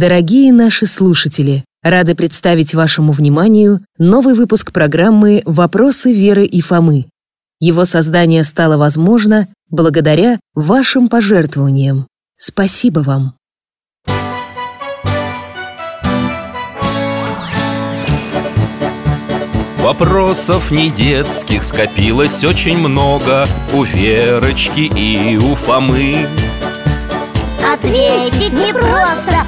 Дорогие наши слушатели, рады представить вашему вниманию новый выпуск программы «Вопросы Веры и Фомы». Его создание стало возможно благодаря вашим пожертвованиям. Спасибо вам! Вопросов не детских скопилось очень много У Верочки и у Фомы Ответить непросто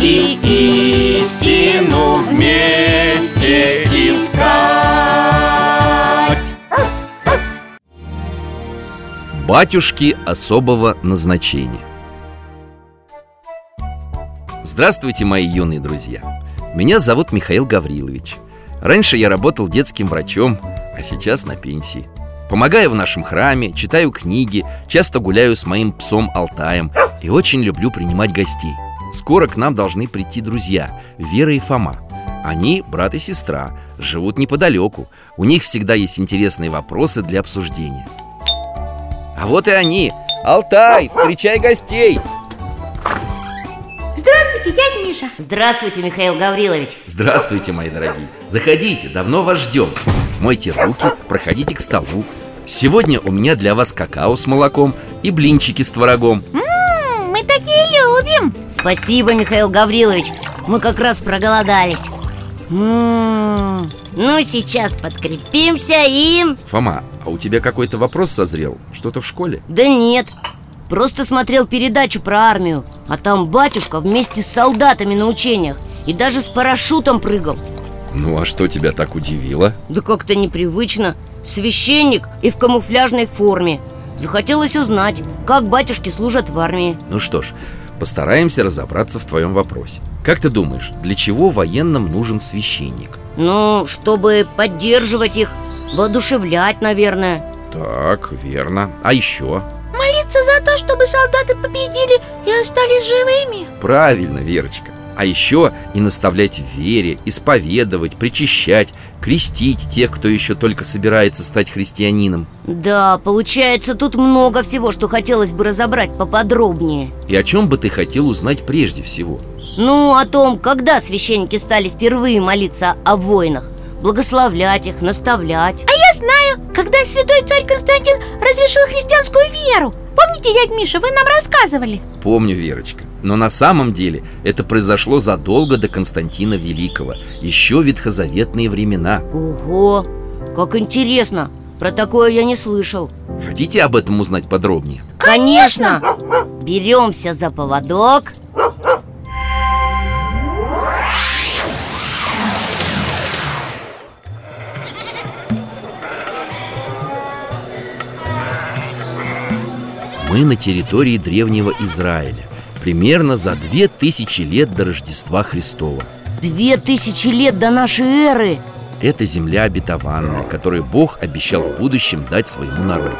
И истину вместе искать. Батюшки особого назначения. Здравствуйте, мои юные друзья. Меня зовут Михаил Гаврилович. Раньше я работал детским врачом, а сейчас на пенсии. Помогаю в нашем храме, читаю книги, часто гуляю с моим псом Алтаем И очень люблю принимать гостей Скоро к нам должны прийти друзья Вера и Фома. Они брат и сестра, живут неподалеку. У них всегда есть интересные вопросы для обсуждения. А вот и они. Алтай, встречай гостей! Здравствуйте, дядя Миша! Здравствуйте, Михаил Гаврилович! Здравствуйте, мои дорогие! Заходите, давно вас ждем. Мойте руки, проходите к столу. Сегодня у меня для вас какао с молоком и блинчики с творогом. М, любим Спасибо, Михаил Гаврилович. Мы как раз проголодались. М, Ну, сейчас подкрепимся и... Фома, а у тебя какой-то вопрос созрел? Что-то в школе? Да нет. Просто смотрел передачу про армию. А там батюшка вместе с солдатами на учениях И даже с парашютом прыгал. Ну а что тебя так удивило? Да как-то непривычно. Священник и в камуфляжной форме. Захотелось узнать, как батюшки служат в армии. Ну что ж, постараемся разобраться в твоем вопросе. Как ты думаешь, для чего военным нужен священник? Ну, чтобы поддерживать их Воодушевлять, наверное. Так, верно. А еще? Молиться за то, чтобы солдаты победили и остались живыми. Правильно, Верочка А еще и наставлять в вере, исповедовать, причащать, крестить тех, кто еще только собирается стать христианином. Да, получается, тут много всего, что хотелось бы разобрать поподробнее. И о чем бы ты хотел узнать прежде всего? Ну, о том, когда священники стали впервые молиться о войнах. Благословлять их, наставлять. А я знаю, когда святой царь Константин разрешил христианскую веру. Помните, дядя Миша, вы нам рассказывали? Помню, Верочка Но на самом деле это произошло задолго до Константина Великого Еще ветхозаветные времена. Ого, как интересно! Про такое я не слышал. Хотите об этом узнать подробнее? Конечно! Беремся за поводок. Мы на территории древнего Израиля Примерно за две тысячи лет до Рождества Христова. Две тысячи лет до нашей эры! Это земля обетованная, которую Бог обещал в будущем дать своему народу.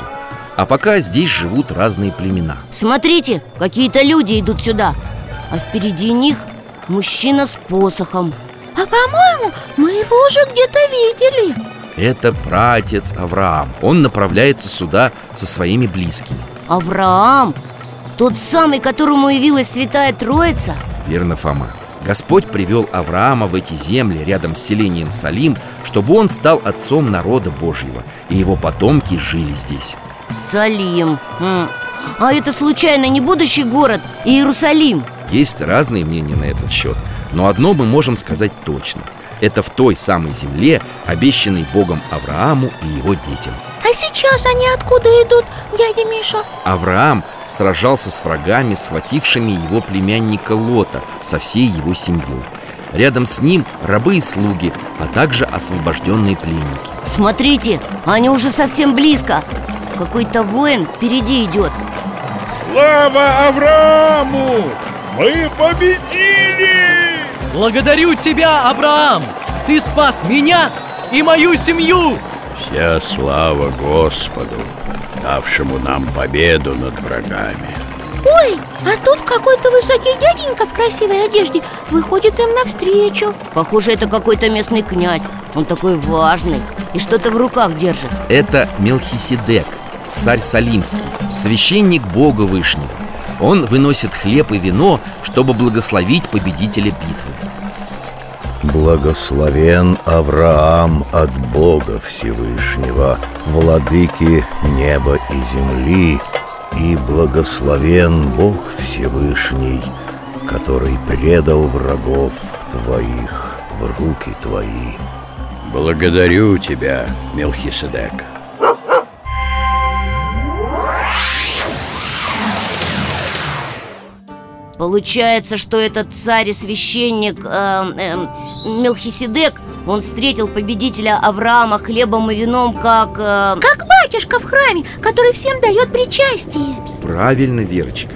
А пока здесь живут разные племена. Смотрите, какие-то люди идут сюда А впереди них мужчина с посохом. А по-моему, мы его уже где-то видели. Это праотец Авраам. Он направляется сюда со своими близкими. Авраам Тот самый, которому явилась Святая Троица? Верно, Фома. Господь привел Авраама в эти земли рядом с селением Салим Чтобы он стал отцом народа Божьего И его потомки жили здесь. Салим. А это случайно не будущий город Иерусалим? Есть разные мнения на этот счет Но одно мы можем сказать точно. Это в той самой земле, обещанной Богом Аврааму и его детям А сейчас они откуда идут, дядя Миша? Авраам сражался с врагами, схватившими его племянника Лота со всей его семьей Рядом с ним рабы и слуги, а также освобожденные пленники Смотрите, они уже совсем близко Какой-то воин впереди идет Слава Аврааму! Мы победили! Благодарю тебя, Авраам! Ты спас меня и мою семью! Вся слава Господу, давшему нам победу над врагами. Ой, а тут какой-то высокий дяденька в красивой одежде выходит им навстречу. Похоже, это какой-то местный князь. Он такой важный и что-то в руках держит. Это Мелхиседек, царь Салимский, священник Бога Вышнего. Он выносит хлеб и вино, чтобы благословить победителя битвы Благословен Авраам от Бога Всевышнего, владыки неба и земли, и благословен Бог Всевышний, который предал врагов твоих в руки твои. Благодарю тебя, Мелхиседек. Получается, что этот царь и священник э, э, Мелхиседек Он встретил победителя Авраама хлебом и вином как... э, Как батюшка в храме, который всем дает причастие. Правильно, Верочка.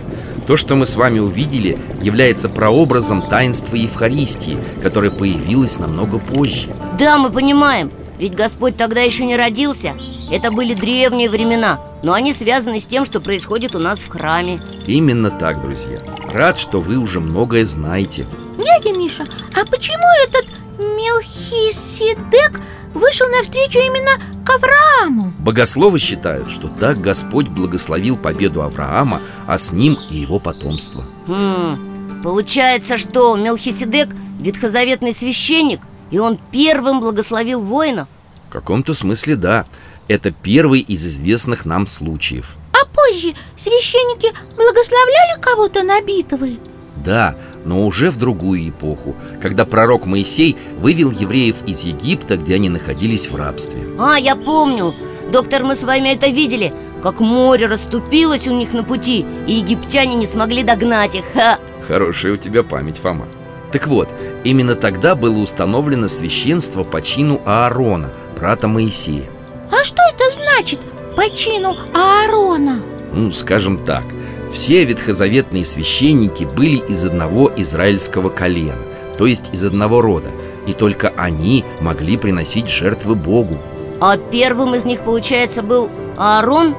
То, что мы с вами увидели, является прообразом таинства Евхаристии Которое появилось намного позже. Да, мы понимаем. Ведь Господь тогда еще не родился. Это были древние времена Но они связаны с тем, что происходит у нас в храме. Именно так, друзья. Рад, что вы уже многое знаете Дядя Миша, а почему этот Мелхиседек вышел навстречу именно к Аврааму? Богословы считают, что так Господь благословил победу Авраама, а с ним и его потомство Хм, Получается, что Мелхиседек ветхозаветный священник И он первым благословил воинов В каком-то смысле да Это первый из известных нам случаев А позже священники благословляли кого-то на битвы? Да, но уже в другую эпоху Когда пророк Моисей вывел евреев из Египта, где они находились в рабстве. А, я помню. Доктор, мы с вами это видели. Как море расступилось у них на пути И египтяне не смогли догнать их. Ха! Хорошая у тебя память, Фома. Так вот, именно тогда было установлено священство по чину Аарона, брата Моисея. А что это значит по чину Аарона? Ну, скажем так, все ветхозаветные священники были из одного израильского колена, то есть из одного рода, и только они могли приносить жертвы Богу. А первым из них, получается, был Аарон?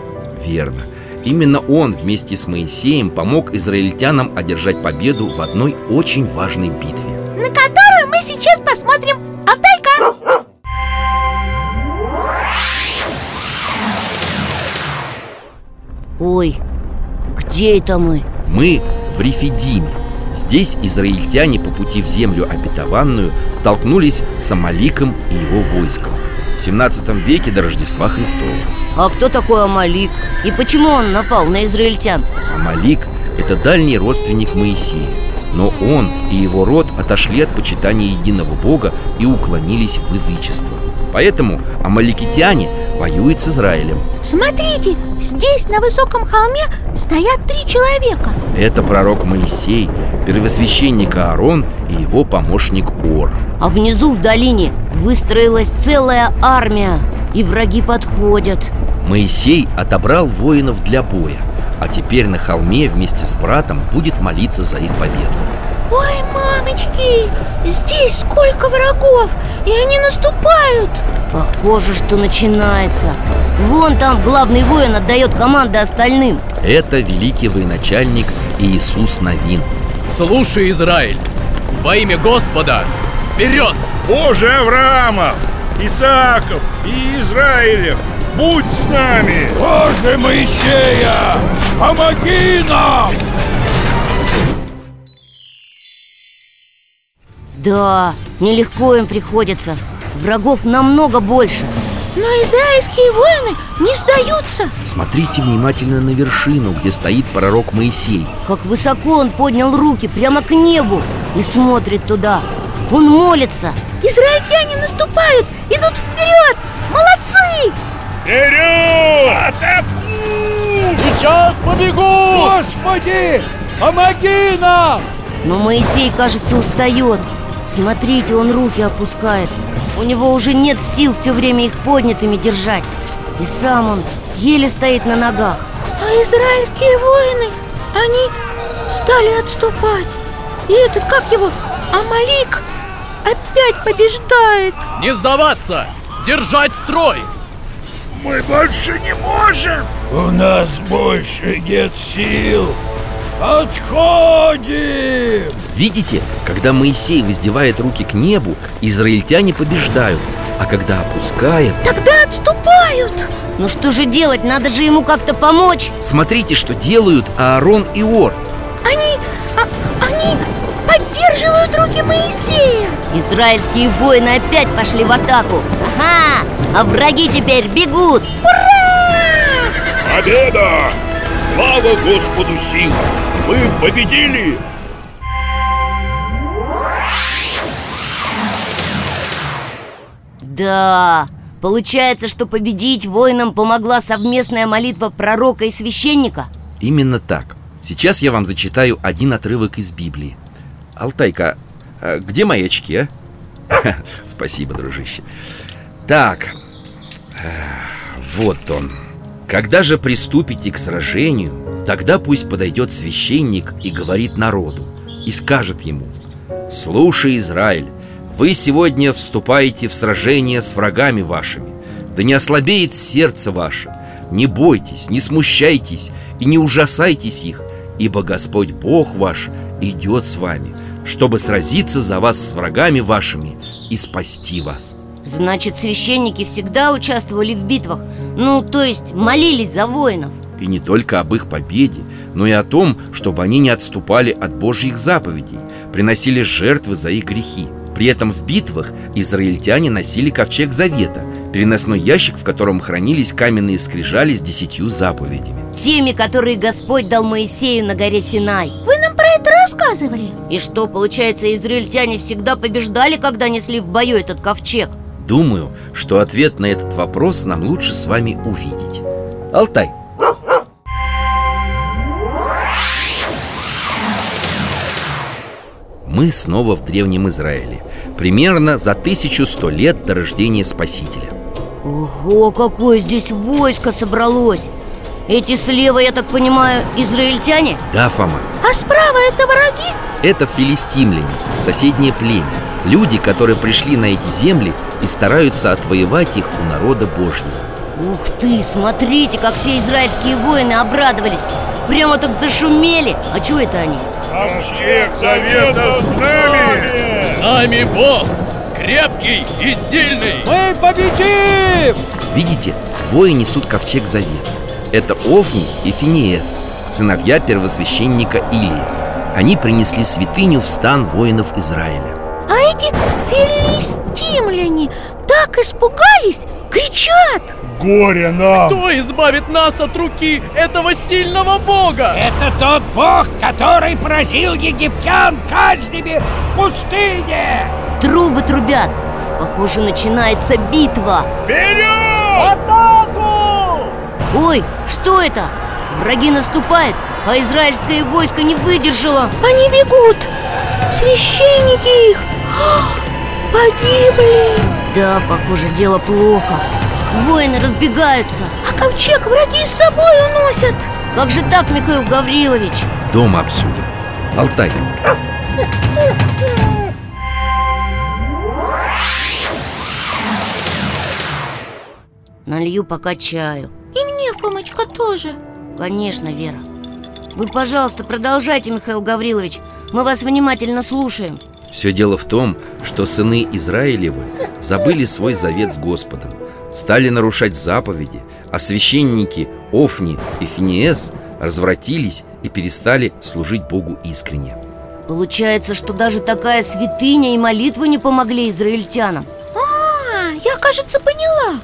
Верно. Именно он вместе с Моисеем помог израильтянам одержать победу в одной очень важной битве. На которую мы сейчас посмотрим Алтайка! Ой, где это мы? Мы в Рефидиме. Здесь израильтяне по пути в землю обетованную столкнулись с Амаликом и его войском в 17 веке до Рождества Христова. А кто такой Амалик? И почему он напал на израильтян? Амалик – это дальний родственник Моисея Но он и его род отошли от почитания единого Бога и уклонились в язычество Поэтому амаликитяне воюют с Израилем. Смотрите, здесь на высоком холме стоят три человека. Это пророк Моисей, первосвященник Аарон и его помощник Ор. А внизу в долине выстроилась целая армия И враги подходят. Моисей отобрал воинов для боя А теперь на холме вместе с братом будет молиться за их победу Ой, мамочки, здесь сколько врагов, и они наступают Похоже, что начинается Вон там главный воин отдает команды остальным Это великий военачальник Иисус Новин Слушай, Израиль, во имя Господа, вперед! Боже Авраамов, Исааков и Израилев, будь с нами! Боже Моисея, помоги нам! Да, нелегко им приходится. Врагов намного больше. Но израильские воины не сдаются. Смотрите внимательно на вершину, где стоит пророк Моисей. Как высоко он поднял руки прямо к небу И смотрит туда. Он молится. Израильтяне наступают, идут вперед. Молодцы! Вперед! Сейчас побегу! Господи, помоги нам! Но Моисей, кажется, устает Смотрите, он руки опускает У него уже нет сил все время их поднятыми держать И сам он еле стоит на ногах А израильские воины, они стали отступать И этот, как его, А Малик опять побеждает Не сдаваться! Держать строй! Мы больше не можем! У нас больше нет сил. Отходим! Видите, когда Моисей воздевает руки к небу, израильтяне побеждают А когда опускает, Тогда отступают Ну что же делать? Надо же ему как-то помочь смотрите, что делают Аарон и Ор Они... а- они поддерживают руки Моисея Израильские воины опять пошли в атаку Ага! А враги теперь бегут Победа! Слава Господу сил! Мы победили! Да, получается, что победить воинам помогла совместная молитва пророка и священника Именно так Сейчас я вам зачитаю один отрывок из Библии Алтайка, а где мои очки, а? Спасибо, дружище Так, вот он Когда же приступите к сражению Тогда пусть подойдет священник и говорит народу И скажет ему Слушай, Израиль, вы сегодня вступаете в сражение с врагами вашими Да не ослабеет сердце ваше. Не бойтесь, не смущайтесь и не ужасайтесь их Ибо Господь Бог ваш идет с вами Чтобы сразиться за вас с врагами вашими и спасти вас Значит, священники всегда участвовали в битвах. Ну, то есть молились за воинов. И не только об их победе, но и о том, чтобы они не отступали от Божьих заповедей Приносили жертвы за их грехи. При этом в битвах израильтяне носили ковчег завета Переносной ящик, в котором хранились каменные скрижали с десятью заповедями. Теми, которые Господь дал Моисею на горе Синай. Вы нам про это рассказывали? И что, получается, израильтяне всегда побеждали, когда несли в бою этот ковчег? Думаю, что ответ на этот вопрос нам лучше с вами увидеть Алтай, мы снова в Древнем Израиле Примерно за 1100 лет до рождения Спасителя Ого, какое здесь войско собралось! Эти слева, я так понимаю, израильтяне? Да, Фома, А справа это враги? это филистимляне, соседнее племя Люди, которые пришли на эти земли и стараются отвоевать их у народа Божьего Ух ты, смотрите, как все израильские воины обрадовались Прямо так зашумели А чего это они? Ковчег Завета с нами! Нами Бог! Крепкий и сильный! Мы победим! Видите, двое несут ковчег завета Это Офни и Финиес, сыновья первосвященника Илии Они принесли святыню в стан воинов Израиля А эти филистимляне так испугались, кричат Горе нам! Кто избавит нас от руки этого сильного бога? Это тот бог, который поразил египтян каждыми в пустыне! Трубы трубят Похоже, начинается битва Вперед! Атаку! Ой, что это? Враги наступают, а израильское войско не выдержало Они бегут Священники их погибли! Да, похоже, дело плохо. Воины разбегаются. А ковчег враги с собой уносят. Как же так, Михаил Гаврилович? Дома обсудим. Алтай, Налью пока чаю. И мне, Фомочка, тоже. Конечно, Вера. Вы, пожалуйста, продолжайте, Михаил Гаврилович. Мы вас внимательно слушаем все дело в том, что сыны Израилевы забыли свой завет с Господом Стали нарушать заповеди А священники Офни и Финиес развратились и перестали служить Богу искренне. Получается, что даже такая святыня и молитвы не помогли израильтянам? А, я, кажется, поняла.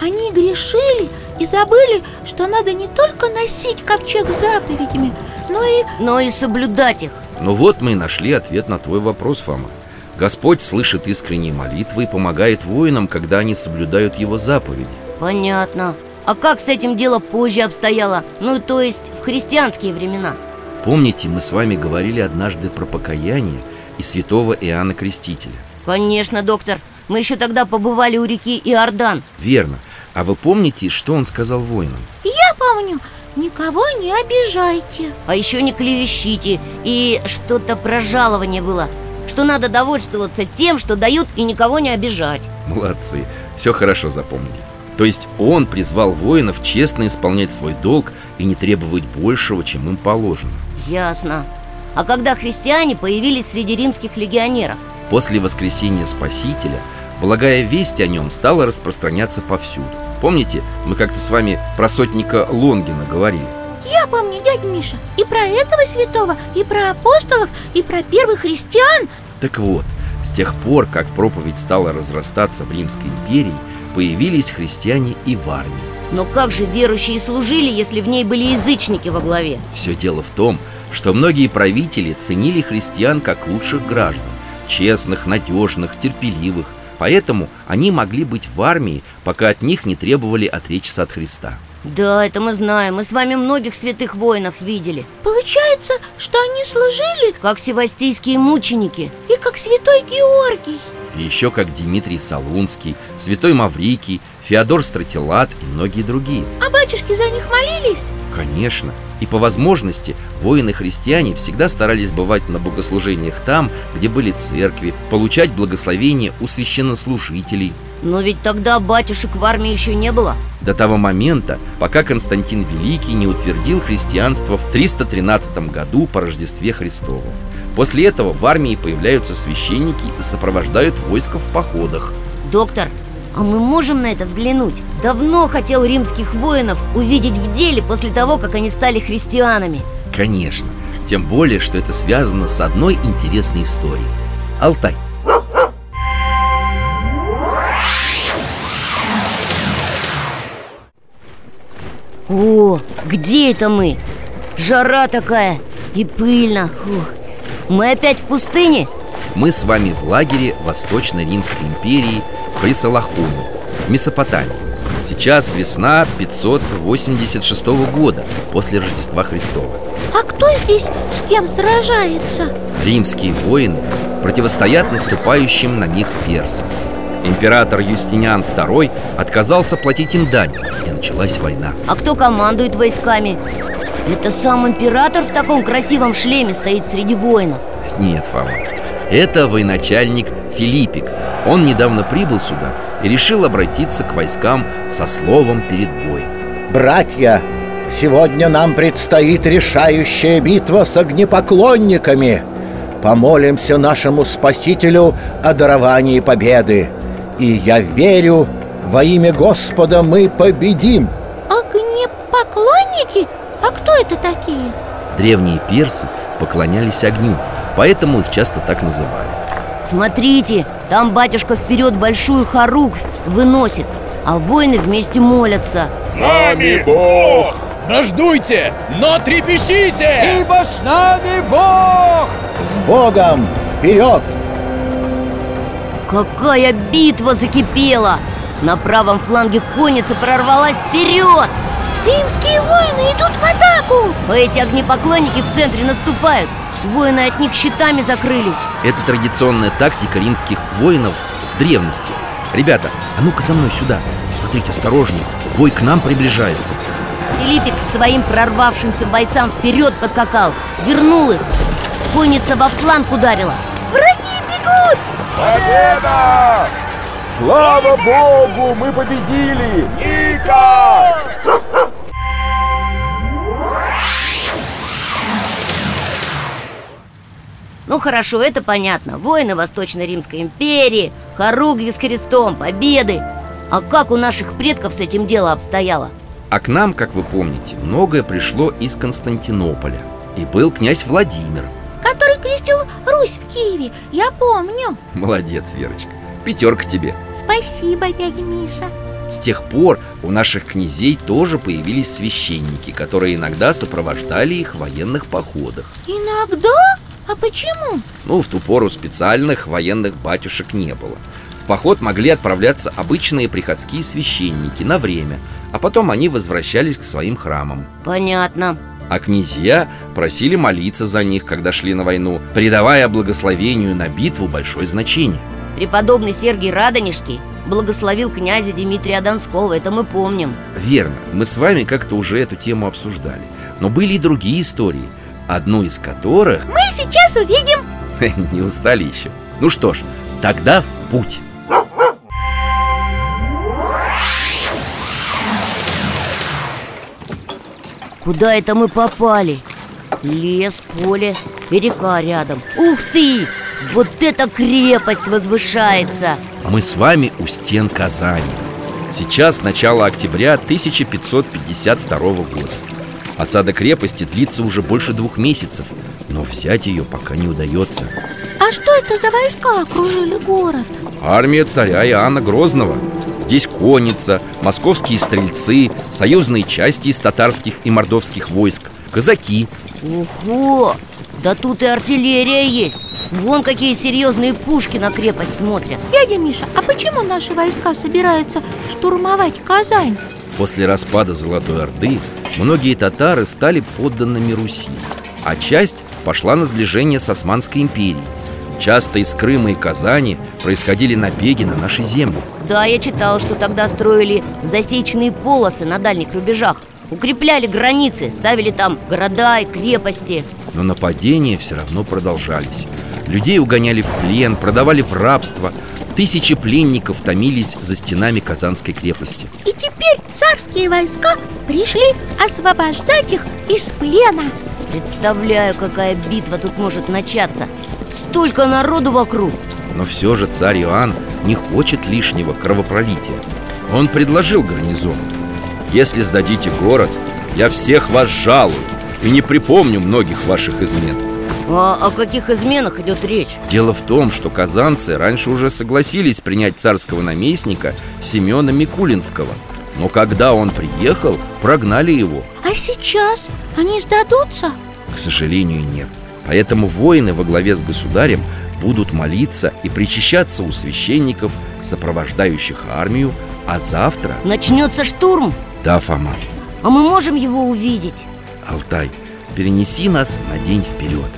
Они грешили и забыли, что надо не только носить ковчег с заповедями Но и Но и соблюдать их Ну вот мы и нашли ответ на твой вопрос, Фома. Господь слышит искренние молитвы и помогает воинам, когда они соблюдают его заповеди. Понятно. А как с этим дело позже обстояло? Ну, то есть в христианские времена. Помните, мы с вами говорили однажды про покаяние и святого Иоанна Крестителя? Конечно, доктор. Мы еще тогда побывали у реки Иордан. Верно. А вы помните, что он сказал воинам? я помню Никого не обижайте. А еще не клевещите. И что-то про жалование было что надо довольствоваться тем, что дают и никого не обижать. Молодцы, все хорошо запомнили. То есть он призвал воинов честно исполнять свой долг и не требовать большего, чем им положено. Ясно. А когда христиане появились среди римских легионеров? После воскресения Спасителя благая весть о нем стала распространяться повсюду Помните, мы как-то с вами про сотника Лонгина говорили? Я помню, дядя Миша, и про этого святого, и про апостолов, и про первых христиан Так вот, с тех пор, как проповедь стала разрастаться в Римской империи, появились христиане и в армии. Но как же верующие служили, если в ней были язычники во главе? Все дело в том, что многие правители ценили христиан как лучших граждан Честных, надежных, терпеливых Поэтому они могли быть в армии, пока от них не требовали отречься от Христа. Да, это мы знаем, мы с вами многих святых воинов видели. Получается, что они служили Как севастийские мученики и как святой Георгий И еще как Дмитрий Солунский, Святой Маврикий, Феодор Стратилат и многие другие А батюшки за них молились? Конечно. И по возможности воины-христиане всегда старались бывать на богослужениях там, где были церкви, получать благословение у священнослужителей. Но ведь тогда батюшек в армии еще не было До того момента, пока Константин Великий не утвердил христианство в 313 году по Рождестве Христову. После этого в армии появляются священники и сопровождают войско в походах. Доктор, а мы можем на это взглянуть? Давно хотел римских воинов увидеть в деле после того, как они стали христианами Конечно. Тем более, что это связано с одной интересной историей. Алтай. О, где это мы? Жара такая и пыльно Фух. Мы опять в пустыне? Мы с вами в лагере Восточно-Римской империи при Салахуне, в Месопотамии. Сейчас весна 586 года после Рождества Христова. А кто здесь с кем сражается? Римские воины противостоят наступающим на них персам. Император Юстиниан II отказался платить им дань, и началась война. А кто командует войсками? Это сам император в таком красивом шлеме стоит среди воинов Нет, Фома, это военачальник Филиппик. Он недавно прибыл сюда и решил обратиться к войскам со словом перед боем. Братья, сегодня нам предстоит решающая битва с огнепоклонниками. Помолимся нашему Спасителю о даровании победы. И я верю, во имя Господа мы победим. Огнепоклонники? А кто это такие? Древние персы поклонялись огню, поэтому их часто так называли. Смотрите, там батюшка вперед большую хоругвь выносит А воины вместе молятся С нами Бог! Враждуйте, но трепещите! Ибо с нами Бог! С Богом вперед! Какая битва закипела! На правом фланге конница прорвалась вперед Римские воины идут в атаку! А эти огнепоклонники в центре наступают Воины от них щитами закрылись Это традиционная тактика римских воинов с древности. Ребята, а ну-ка за мной сюда. Смотрите осторожнее, бой к нам приближается. Филиппик к своим прорвавшимся бойцам вперед поскакал Вернул их Конница во фланг ударила Враги бегут! Победа! Слава Богу, мы победили! Ника! Ну хорошо, это понятно Воины Восточно-Римской империи Хоругви с крестом, победы А как у наших предков с этим дело обстояло? А к нам, как вы помните, многое пришло из Константинополя. И был князь Владимир. Который крестил Русь в Киеве, я помню Молодец, Верочка. Пятерка тебе. Спасибо, дядя Миша С тех пор у наших князей тоже появились священники, которые иногда сопровождали их в военных походах. Иногда? А почему? Ну, в ту пору специальных военных батюшек не было. В поход могли отправляться обычные приходские священники на время, а потом они возвращались к своим храмам. Понятно А князья просили молиться за них, когда шли на войну, придавая благословению на битву большое значение. Преподобный Сергий Радонежский благословил князя Дмитрия Донского, это мы помним Верно, мы с вами как-то уже эту тему обсуждали. Но были и другие истории, одну из которых... Мы сейчас увидим Не устали еще? Ну что ж, тогда в путь Куда это мы попали? Лес, поле и река рядом Ух ты! Вот эта крепость возвышается Мы с вами у стен Казани Сейчас начало октября 1552 года Осада крепости длится уже больше двух месяцев Но взять ее пока не удается А что это за войска окружили город? Армия царя Иоанна Грозного Здесь конница, московские стрельцы, союзные части из татарских и мордовских войск, казаки Ого! Да тут и артиллерия есть Вон какие серьезные пушки на крепость смотрят Дядя Миша, а почему наши войска собираются штурмовать Казань? После распада Золотой Орды многие татары стали подданными Руси А часть пошла на сближение с Османской империей. Часто из Крыма и Казани происходили набеги на наши земли. Да, я читал, что тогда строили засечные полосы на дальних рубежах Укрепляли границы, ставили там города и крепости. Но нападения все равно продолжались. Людей угоняли в плен, продавали в рабство Тысячи пленников томились за стенами Казанской крепости. И теперь царские войска пришли освобождать их из плена. Представляю, какая битва тут может начаться. Столько народу вокруг. Но все же царь Иоанн не хочет лишнего кровопролития. Он предложил гарнизон. Если сдадите город, я всех вас жалую И не припомню многих ваших измен А о каких изменах идет речь? Дело в том, что казанцы раньше уже согласились принять царского наместника Семена Микулинского Но когда он приехал, прогнали его А сейчас они сдадутся? К сожалению, нет Поэтому воины во главе с государем будут молиться и причащаться у священников, сопровождающих армию, а завтра... Начнется штурм? Да, Фома, А мы можем его увидеть? Алтай, перенеси нас на день вперед.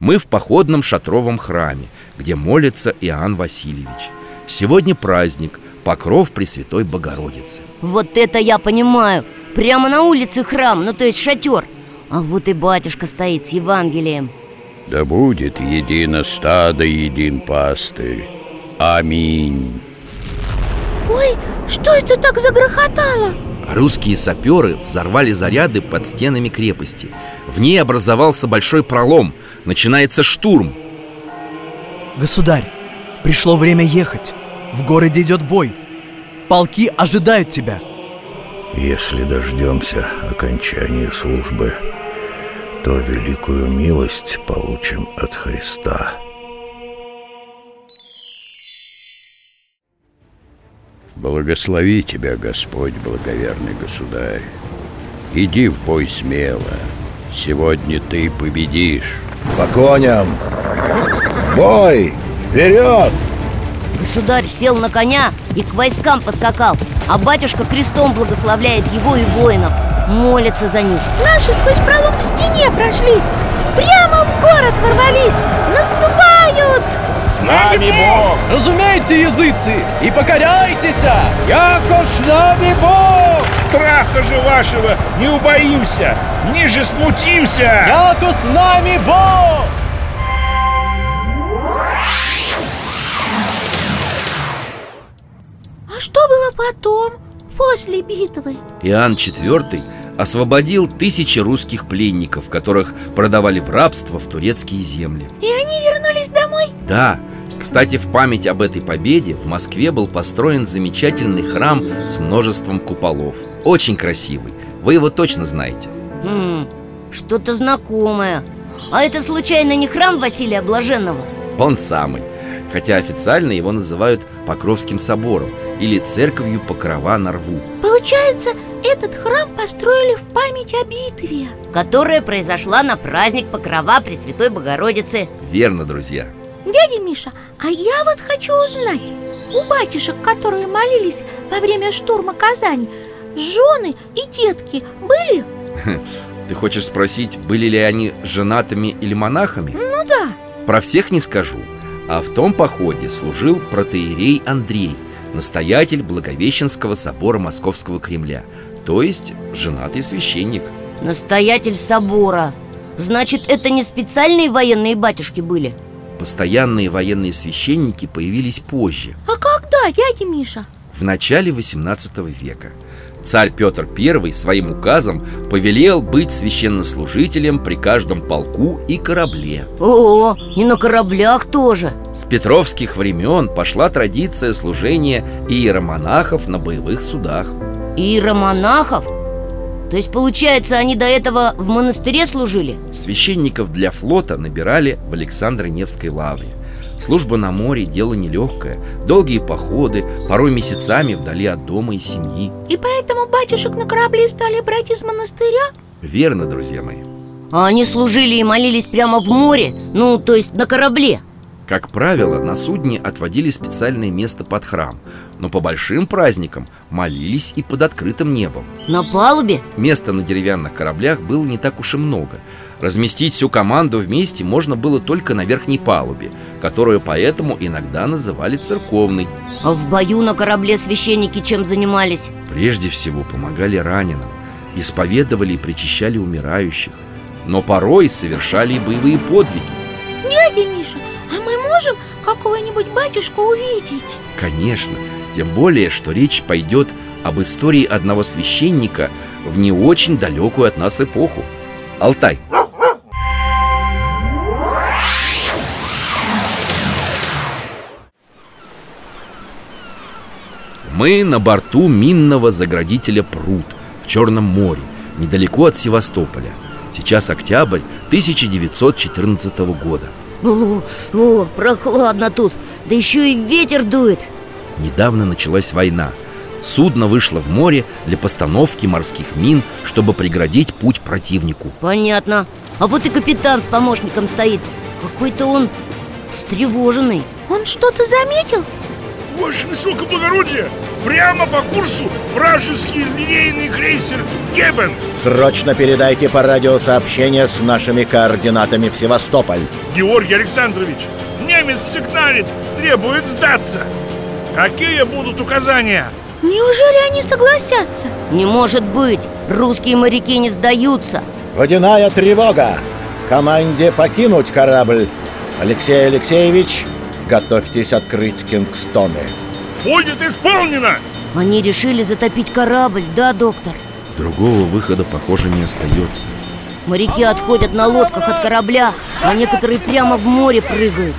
Мы в походном шатровом храме, где молится Иоанн Васильевич. Сегодня праздник, покров Пресвятой Богородицы. Вот это я понимаю Прямо на улице храм, ну то есть шатер А вот и батюшка стоит с Евангелием Да будет едино стадо, един пастырь. Аминь. Ой, что это так загрохотало? Русские саперы взорвали заряды под стенами крепости В ней образовался большой пролом Начинается штурм Государь, пришло время ехать В городе идет бой Полки ожидают тебя Если дождемся окончания службы, то великую милость получим от Христа. Благослови тебя, Господь, благоверный государь. Иди в бой смело. Сегодня ты победишь. По коням! В бой! Вперед! Государь сел на коня и к войскам поскакал А батюшка крестом благословляет его и воинов Молится за них Наши сквозь пролом в стене прошли Прямо в город ворвались Наступают! С нами Бог! Разумейте, языцы, и покоряйтесь! Яко с нами Бог! Страха же вашего не убоимся, ниже смутимся! Яко с нами Бог! А что было потом, после битвы? Иоанн IV освободил тысячи русских пленников Которых продавали в рабство в турецкие земли И они вернулись домой? Да, кстати, в память об этой победе в Москве был построен замечательный храм с множеством куполов. Очень красивый, вы его точно знаете. Хм, что-то знакомое. А это случайно не храм Василия Блаженного? Он самый. Хотя официально его называют Покровским собором Или церковью Покрова на рву. Получается, этот храм построили в память о битве. Которая произошла на праздник Покрова Пресвятой Богородицы. Верно, друзья Дядя Миша, а я вот хочу узнать У батюшек, которые молились во время штурма Казани Жены и детки были? Ты хочешь спросить, были ли они женатыми или монахами? Ну да Про всех не скажу А в том походе служил протеерей Андрей Настоятель Благовещенского собора Московского Кремля То есть женатый священник Настоятель собора Значит, это не специальные военные батюшки были? Постоянные военные священники появились позже, А когда, дядя Миша? в начале 18 века. Царь Петр I своим указом повелел быть священнослужителем при каждом полку и корабле. О, и на кораблях тоже С петровских времен пошла традиция служения иеромонахов на боевых судах. Иеромонахов? То есть, получается, они до этого в монастыре служили? Священников для флота набирали в Александро-Невской лавре. Служба на море – дело нелегкое, долгие походы, порой месяцами вдали от дома и семьи. И поэтому батюшек на корабле стали брать из монастыря? Верно, друзья мои. А они служили и молились прямо в море? Ну, то есть на корабле? Как правило, на судне отводили специальное место под храм, но по большим праздникам молились и под открытым небом. На палубе? Места на деревянных кораблях было не так уж и много. Разместить всю команду вместе можно было только на верхней палубе, которую поэтому иногда называли церковной. А в бою на корабле священники чем занимались? Прежде всего помогали раненым, исповедовали и причащали умирающих, но порой совершали и боевые подвиги. Дядя Миша, а мы можем какого-нибудь батюшку увидеть? Конечно, тем более, что речь пойдет об истории одного священника в не очень далекую от нас эпоху. Алтай. Мы на борту минного заградителя «Пруд» в Черном море, недалеко от Севастополя. Сейчас октябрь 1914 года. О, о, прохладно тут Да еще и ветер дует Недавно началась война. Судно вышло в море для постановки морских мин, чтобы преградить путь противнику. Понятно А вот и капитан с помощником стоит Какой-то он встревоженный Он что-то заметил? Ваше высокоблагородие! Прямо по курсу вражеский линейный крейсер Гебен Срочно передайте по радио сообщение с нашими координатами в Севастополь. Георгий Александрович, немец сигналит, требует сдаться Какие будут указания? Неужели они согласятся? Не может быть Русские моряки не сдаются Водяная тревога! Команде покинуть корабль. Алексей Алексеевич, готовьтесь открыть Кингстоны. Будет исполнено! Они решили затопить корабль, да, доктор? Другого выхода, похоже, не остается. Моряки отходят на лодках от корабля А некоторые прямо в море прыгают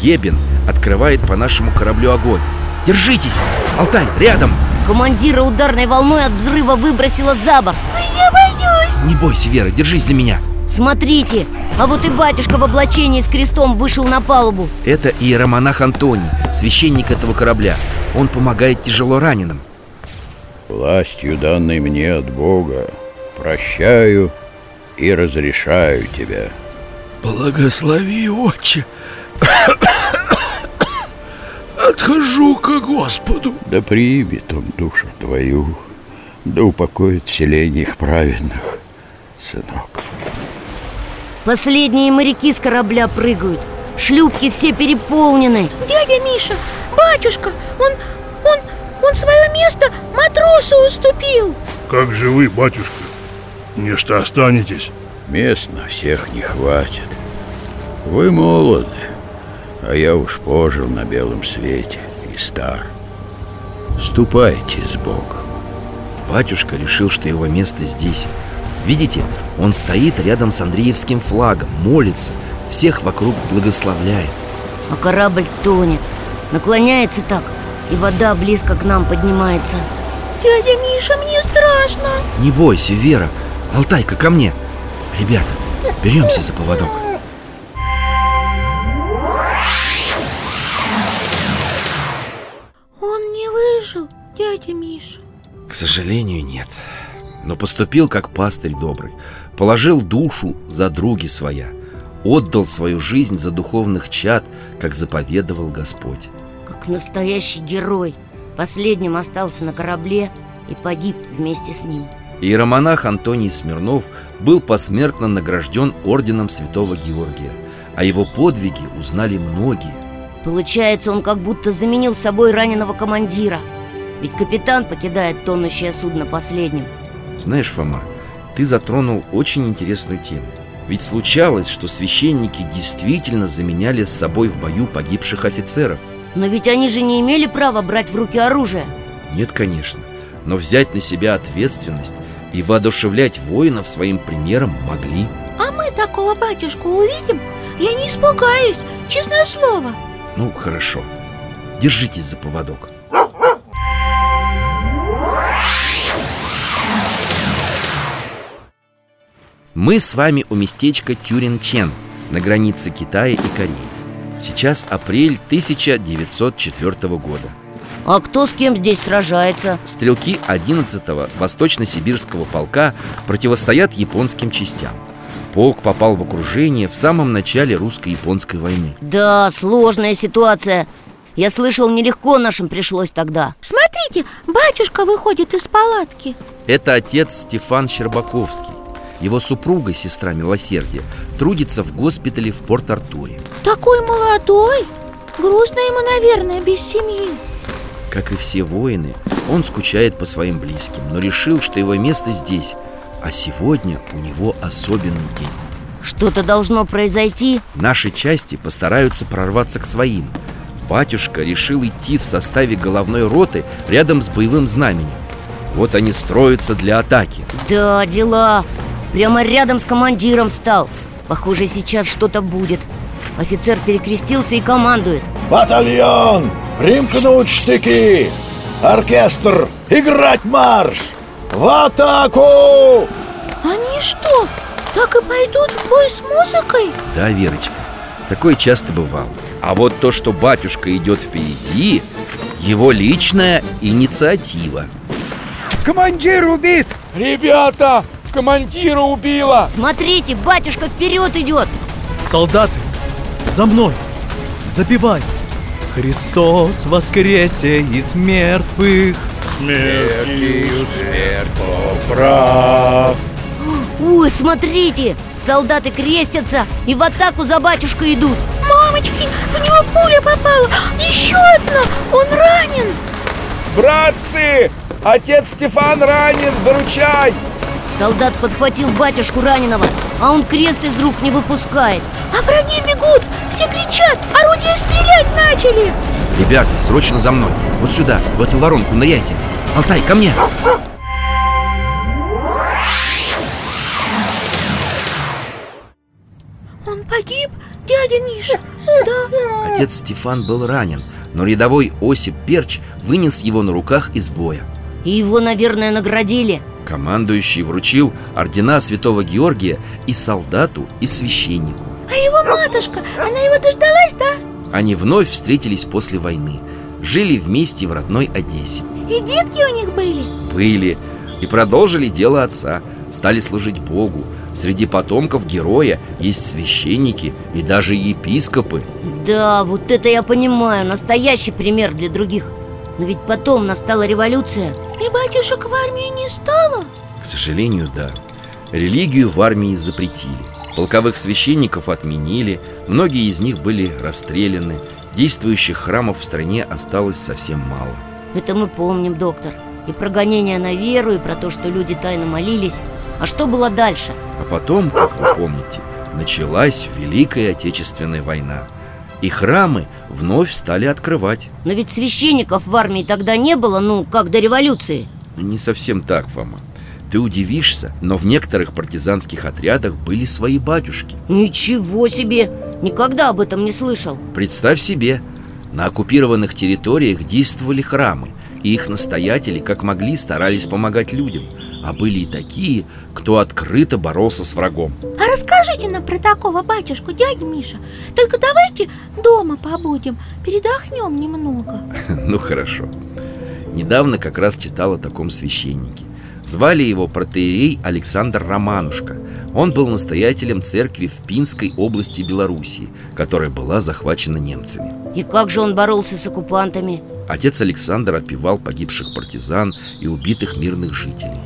Гебен открывает по нашему кораблю огонь. Держитесь! Алтай, рядом! Командира ударной волной от взрыва выбросило за борт Я боюсь! Не бойся, Вера, держись за меня. Смотрите, а вот и батюшка в облачении с крестом вышел на палубу Это иеромонах Антоний, священник этого корабля. Он помогает тяжело раненым. Властью, данной мне от Бога, прощаю и разрешаю тебя. Благослови, отче Отхожу ко Господу Да примет он душу твою, да упокоит в селении их праведных, сынок. Последние моряки с корабля прыгают Шлюпки все переполнены Дядя Миша, батюшка, он, он, он свое место матросу уступил Как же вы, батюшка? Нечто останетесь Мест на всех не хватит. Вы молоды, а я уж пожил на белом свете и стар. Ступайте с Богом. Батюшка решил, что его место здесь. Видите, он стоит рядом с Андреевским флагом, молится, всех вокруг благословляет. А корабль тонет Наклоняется так И вода близко к нам поднимается Дядя Миша, мне страшно Не бойся, Вера. Алтайка, ко мне. Ребята, беремся за поводок. Дядя Миша К сожалению, нет. Но поступил как пастырь добрый. Положил душу за други своя. Отдал свою жизнь за духовных чад, как заповедовал Господь. Как настоящий герой Последним остался на корабле И погиб вместе с ним Иеромонах Антоний Смирнов был посмертно награжден орденом Святого Георгия. О его подвиге узнали многие. Получается, он как будто заменил собой раненого командира Ведь капитан покидает тонущее судно последним. Знаешь, Фома, ты затронул очень интересную тему. Ведь случалось, что священники действительно заменяли с собой в бою погибших офицеров. Но ведь они же не имели права брать в руки оружие. Нет, конечно Но взять на себя ответственность и воодушевлять воинов своим примером могли. А мы такого батюшку увидим? Я не испугаюсь, честное слово. Ну, хорошо. Держитесь за поводок Мы с вами у местечка Тюринчен на границе Китая и Кореи. Сейчас апрель 1904 года. А кто с кем здесь сражается? Стрелки 11-го Восточно-Сибирского полка противостоят японским частям. Полк попал в окружение в самом начале русско-японской войны. Да, сложная ситуация Я слышал, нелегко нашим пришлось тогда Смотрите, батюшка выходит из палатки Это отец Стефан Щербаковский. Его супруга, сестра Милосердия, трудится в госпитале в Порт-Артуре. Такой молодой Грустно ему, наверное, без семьи Как и все воины, он скучает по своим близким, но решил, что его место здесь. А сегодня у него особенный день. Что-то должно произойти Наши части постараются прорваться к своим. Батюшка решил идти в составе головной роты рядом с боевым знаменем. Вот они строятся для атаки. Да, дела Прямо рядом с командиром стал Похоже, сейчас что-то будет Офицер перекрестился и командует Батальон! Примкнуть штыки! Оркестр! Играть марш! В атаку! Они что, так и пойдут в бой с музыкой? Да, Верочка, такое часто бывало. А вот то, что батюшка идет впереди, его личная инициатива. Командир убит! Ребята, командира убила! Смотрите, батюшка вперед идет Солдаты, за мной! Запевай! Христос воскресе из мертвых Смертью смерть поправ. Ой, смотрите, солдаты крестятся и в атаку за батюшкой идут Мамочки, в него пуля попала Еще одна, он ранен Братцы, отец Стефан ранен, выручай! Солдат подхватил батюшку раненого, а он крест из рук не выпускает А враги бегут, все кричат, орудия стрелять начали Ребята, срочно за мной. Вот сюда, в эту воронку ныряйте. Алтай, ко мне! Он погиб, дядя Миша? Да Отец Стефан был ранен, но рядовой Осип Перч вынес его на руках из боя. И его, наверное, наградили Командующий вручил ордена святого Георгия и солдату, и священнику. А его матушка, она его дождалась, да? Они вновь встретились после войны. Жили вместе в родной Одессе. И детки у них были? Были и продолжили дело отца. Стали служить Богу. Среди потомков героя есть священники и даже епископы. Да, вот это я понимаю, настоящий пример для других Но ведь потом настала революция И батюшек в армии не стало? К сожалению, да. Религию в армии запретили. Полковых священников отменили, многие из них были расстреляны. Действующих храмов в стране осталось совсем мало. Это мы помним, доктор И про гонение на веру, и про то, что люди тайно молились А что было дальше? А потом, как вы помните, началась Великая Отечественная война. И храмы вновь стали открывать. Но ведь священников в армии тогда не было, ну, как до революции Не совсем так, Фома. Ты удивишься, но в некоторых партизанских отрядах были свои батюшки. Ничего себе! Никогда об этом не слышал Представь себе, на оккупированных территориях действовали храмы, и их настоятели как могли старались помогать людям. А были и такие, кто открыто боролся с врагом. А расскажите нам про такого батюшку, дядя Миша Только давайте дома побудем, передохнем немного Ну хорошо. Недавно как раз читал о таком священнике. Звали его протеерей Александр Романушка. Он был настоятелем церкви в Пинской области Белоруссии, которая была захвачена немцами. И как же он боролся с оккупантами? Отец Александр отпевал погибших партизан и убитых мирных жителей.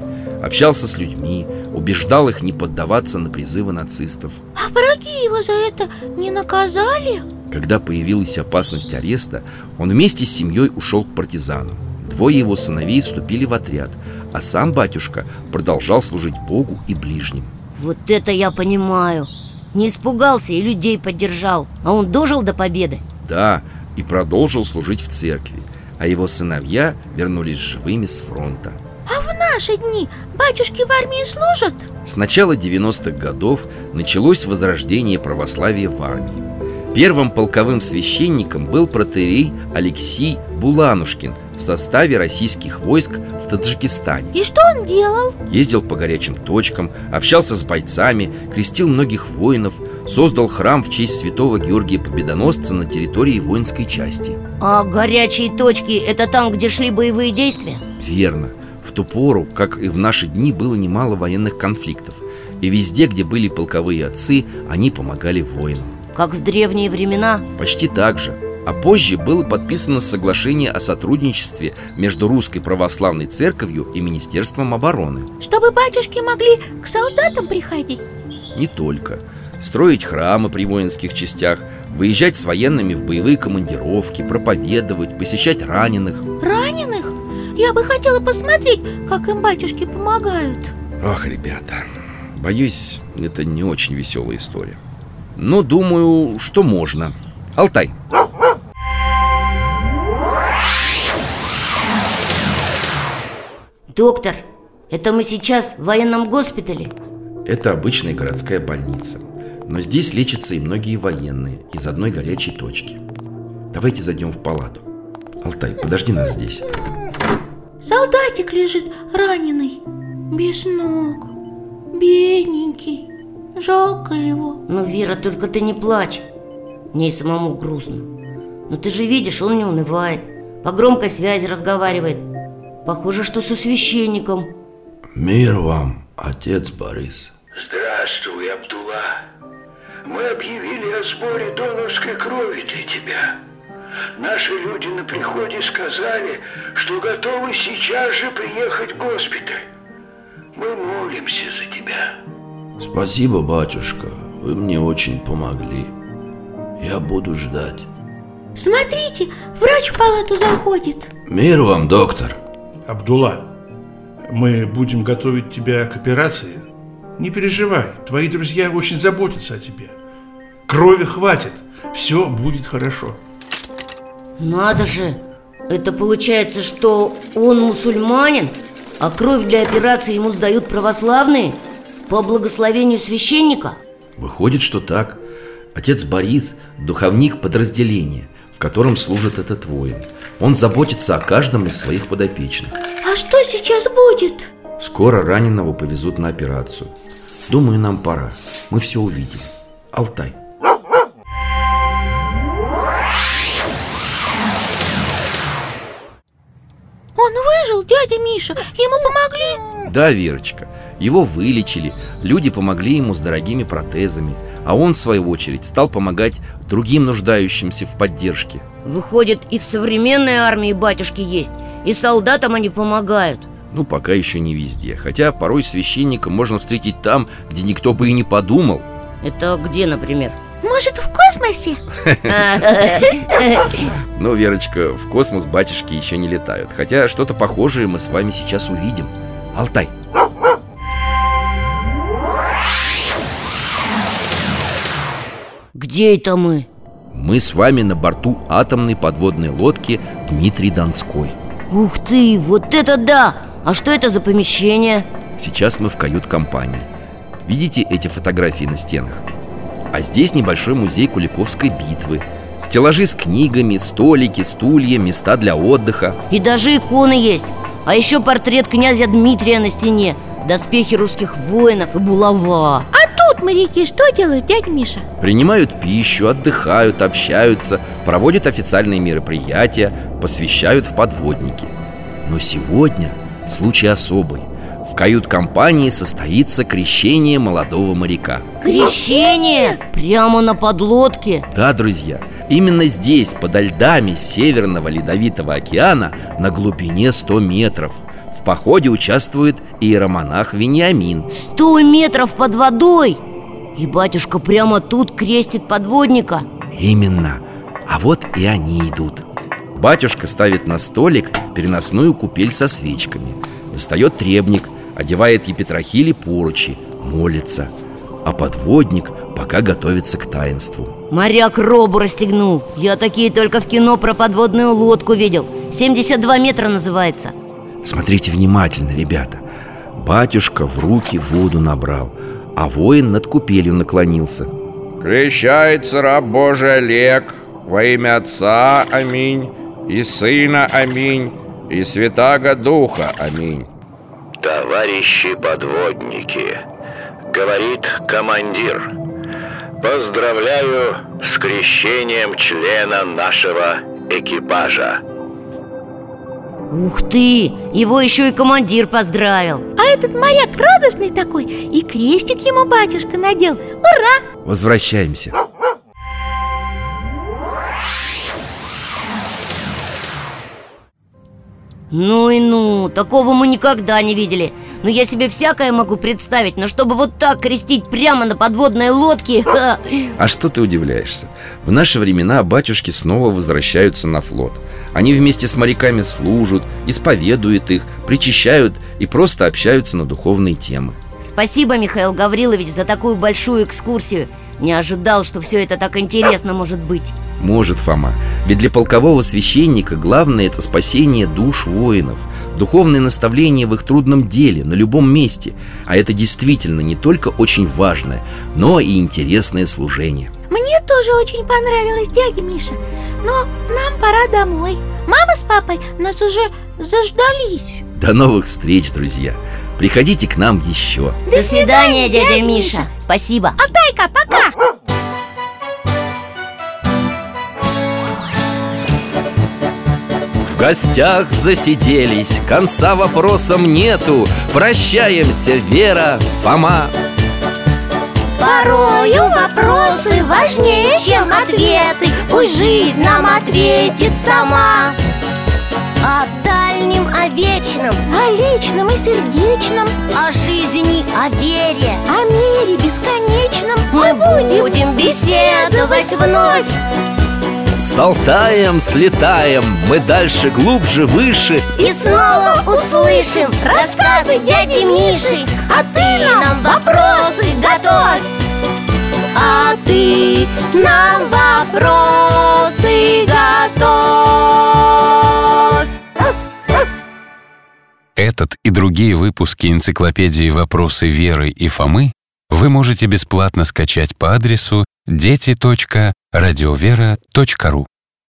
Общался с людьми, убеждал их не поддаваться на призывы нацистов. А враги его за это не наказали? Когда появилась опасность ареста, он вместе с семьей ушел к партизанам. Двое его сыновей вступили в отряд, а сам батюшка продолжал служить Богу и ближним. Вот это я понимаю Не испугался и людей поддержал А он дожил до победы? Да, и продолжил служить в церкви А его сыновья вернулись живыми с фронта А в наши дни батюшки в армии служат? С начала 90-х годов началось возрождение православия в армии Первым полковым священником был протерей Алексей Буланушкин в составе российских войск в Таджикистане И что он делал? Ездил по горячим точкам, общался с бойцами, крестил многих воинов Создал храм в честь святого Георгия Победоносца на территории воинской части А горячие точки – это там, где шли боевые действия? Верно ту пору, как и в наши дни, было немало военных конфликтов И везде, где были полковые отцы, они помогали воинам Как в древние времена? Почти так же а позже было подписано соглашение о сотрудничестве между Русской Православной Церковью и Министерством обороны Чтобы батюшки могли к солдатам приходить? Не только Строить храмы при воинских частях Выезжать с военными в боевые командировки Проповедовать, посещать раненых Раненых? Я бы хотела посмотреть, как им батюшки помогают. Ох, ребята, боюсь, это не очень веселая история. Но думаю, что можно. Алтай, Доктор, это мы сейчас в военном госпитале? Это обычная городская больница. Но здесь лечатся и многие военные Из одной горячей точки. Давайте зайдем в палату. Алтай, подожди нас здесь Солдатик лежит раненый. Без ног. Бедненький. Жалко его. Ну, Вера, только ты не плачь. Мне и самому грустно. Но ты же видишь, он не унывает. По громкой связи разговаривает. Похоже, что со священником. Мир вам, отец Борис. Здравствуй, Абдулла. Мы объявили о сборе донорской крови для тебя Наши люди на приходе сказали, что готовы сейчас же приехать в госпиталь. Мы молимся за тебя. Спасибо, батюшка, вы мне очень помогли. Я буду ждать. Смотрите, врач в палату заходит. Мир вам, доктор. Абдулла, мы будем готовить тебя к операции. Не переживай, твои друзья очень заботятся о тебе. Крови хватит, все будет хорошо. Надо же, это получается, что он мусульманин, а кровь для операции ему сдают православные? По благословению священника? Выходит, что так. Отец Борис – духовник подразделения, в котором служит этот воин. Он заботится о каждом из своих подопечных. А что сейчас будет? Скоро раненого повезут на операцию. Думаю, нам пора. Мы все увидим. Алтай дядя Миша? Ему помогли? Да, Верочка, его вылечили, люди помогли ему с дорогими протезами А он, в свою очередь, стал помогать другим нуждающимся в поддержке Выходит, и в современной армии батюшки есть И солдатам они помогают Ну, пока еще не везде Хотя порой священника можно встретить там, где никто бы и не подумал Это где, например? Может, в космосе? Ну, Верочка, в космос батюшки еще не летают Хотя что-то похожее мы с вами сейчас увидим Алтай Где это мы? Мы с вами на борту атомной подводной лодки Дмитрий Донской Ух ты, вот это да! А что это за помещение? Сейчас мы в кают-компании Видите эти фотографии на стенах? А здесь небольшой музей Куликовской битвы. Стеллажи с книгами, столики, стулья, места для отдыха. И даже иконы есть. А еще портрет князя Дмитрия на стене. Доспехи русских воинов и булава. А тут моряки что делают, дядя Миша? Принимают пищу, отдыхают, общаются Проводят официальные мероприятия Посвящают в подводники. Но сегодня случай особый В кают-компании состоится крещение молодого моряка Крещение? Прямо на подлодке? Да, друзья, именно здесь, подо льдами Северного Ледовитого океана На глубине 100 метров В походе участвует иеромонах Вениамин Сто метров под водой? И батюшка прямо тут крестит подводника? Именно, а вот и они идут Батюшка ставит на столик переносную купель со свечками Достает требник, одевает епитрахили поручи молится. А подводник пока готовится к таинству. Моряк робу расстегнул. Я такие только в кино про подводную лодку видел. 72 метра называется. Смотрите внимательно, ребята. Батюшка в руки воду набрал А воин над купелью наклонился. Крещается раб Божий Олег Во имя Отца, аминь И Сына, аминь И Святаго Духа, аминь Товарищи подводники, говорит командир, поздравляю с крещением члена нашего экипажа. Ух ты! Его еще и командир поздравил А этот моряк радостный такой И крестик ему батюшка надел Ура! Возвращаемся Ну и ну, такого мы никогда не видели Ну я себе всякое могу представить Но чтобы вот так крестить прямо на подводной лодке. А что ты удивляешься? В наши времена батюшки снова возвращаются на флот Они вместе с моряками служат, исповедуют их, причащают и просто общаются на духовные темы Спасибо, Михаил Гаврилович, за такую большую экскурсию. Не ожидал, что все это так интересно может быть. Может, Фома. Ведь для полкового священника главное это спасение душ воинов. Духовное наставление в их трудном деле, на любом месте. А это действительно не только очень важное, но и интересное служение. Мне тоже очень понравилось, дядя Миша. Но нам пора домой. Мама с папой нас уже заждались. До новых встреч, друзья Приходите к нам еще. До свидания, дядя Миша. Спасибо. Алтайка, пока! В гостях засиделись, конца вопросам нету. Прощаемся, Вера, Фома. Порою вопросы важнее, чем ответы. Пусть жизнь нам ответит сама. О вечном О личном и сердечном О жизни, о вере О мире бесконечном. Мы будем беседовать вновь. С Алтаем слетаем, мы дальше, глубже, выше. И снова услышим рассказы дяди Миши. А ты нам вопросы готовь. А ты нам вопросы готовь Этот и другие выпуски энциклопедии «Вопросы Веры и Фомы» вы можете бесплатно скачать по адресу дети.радиовера.ру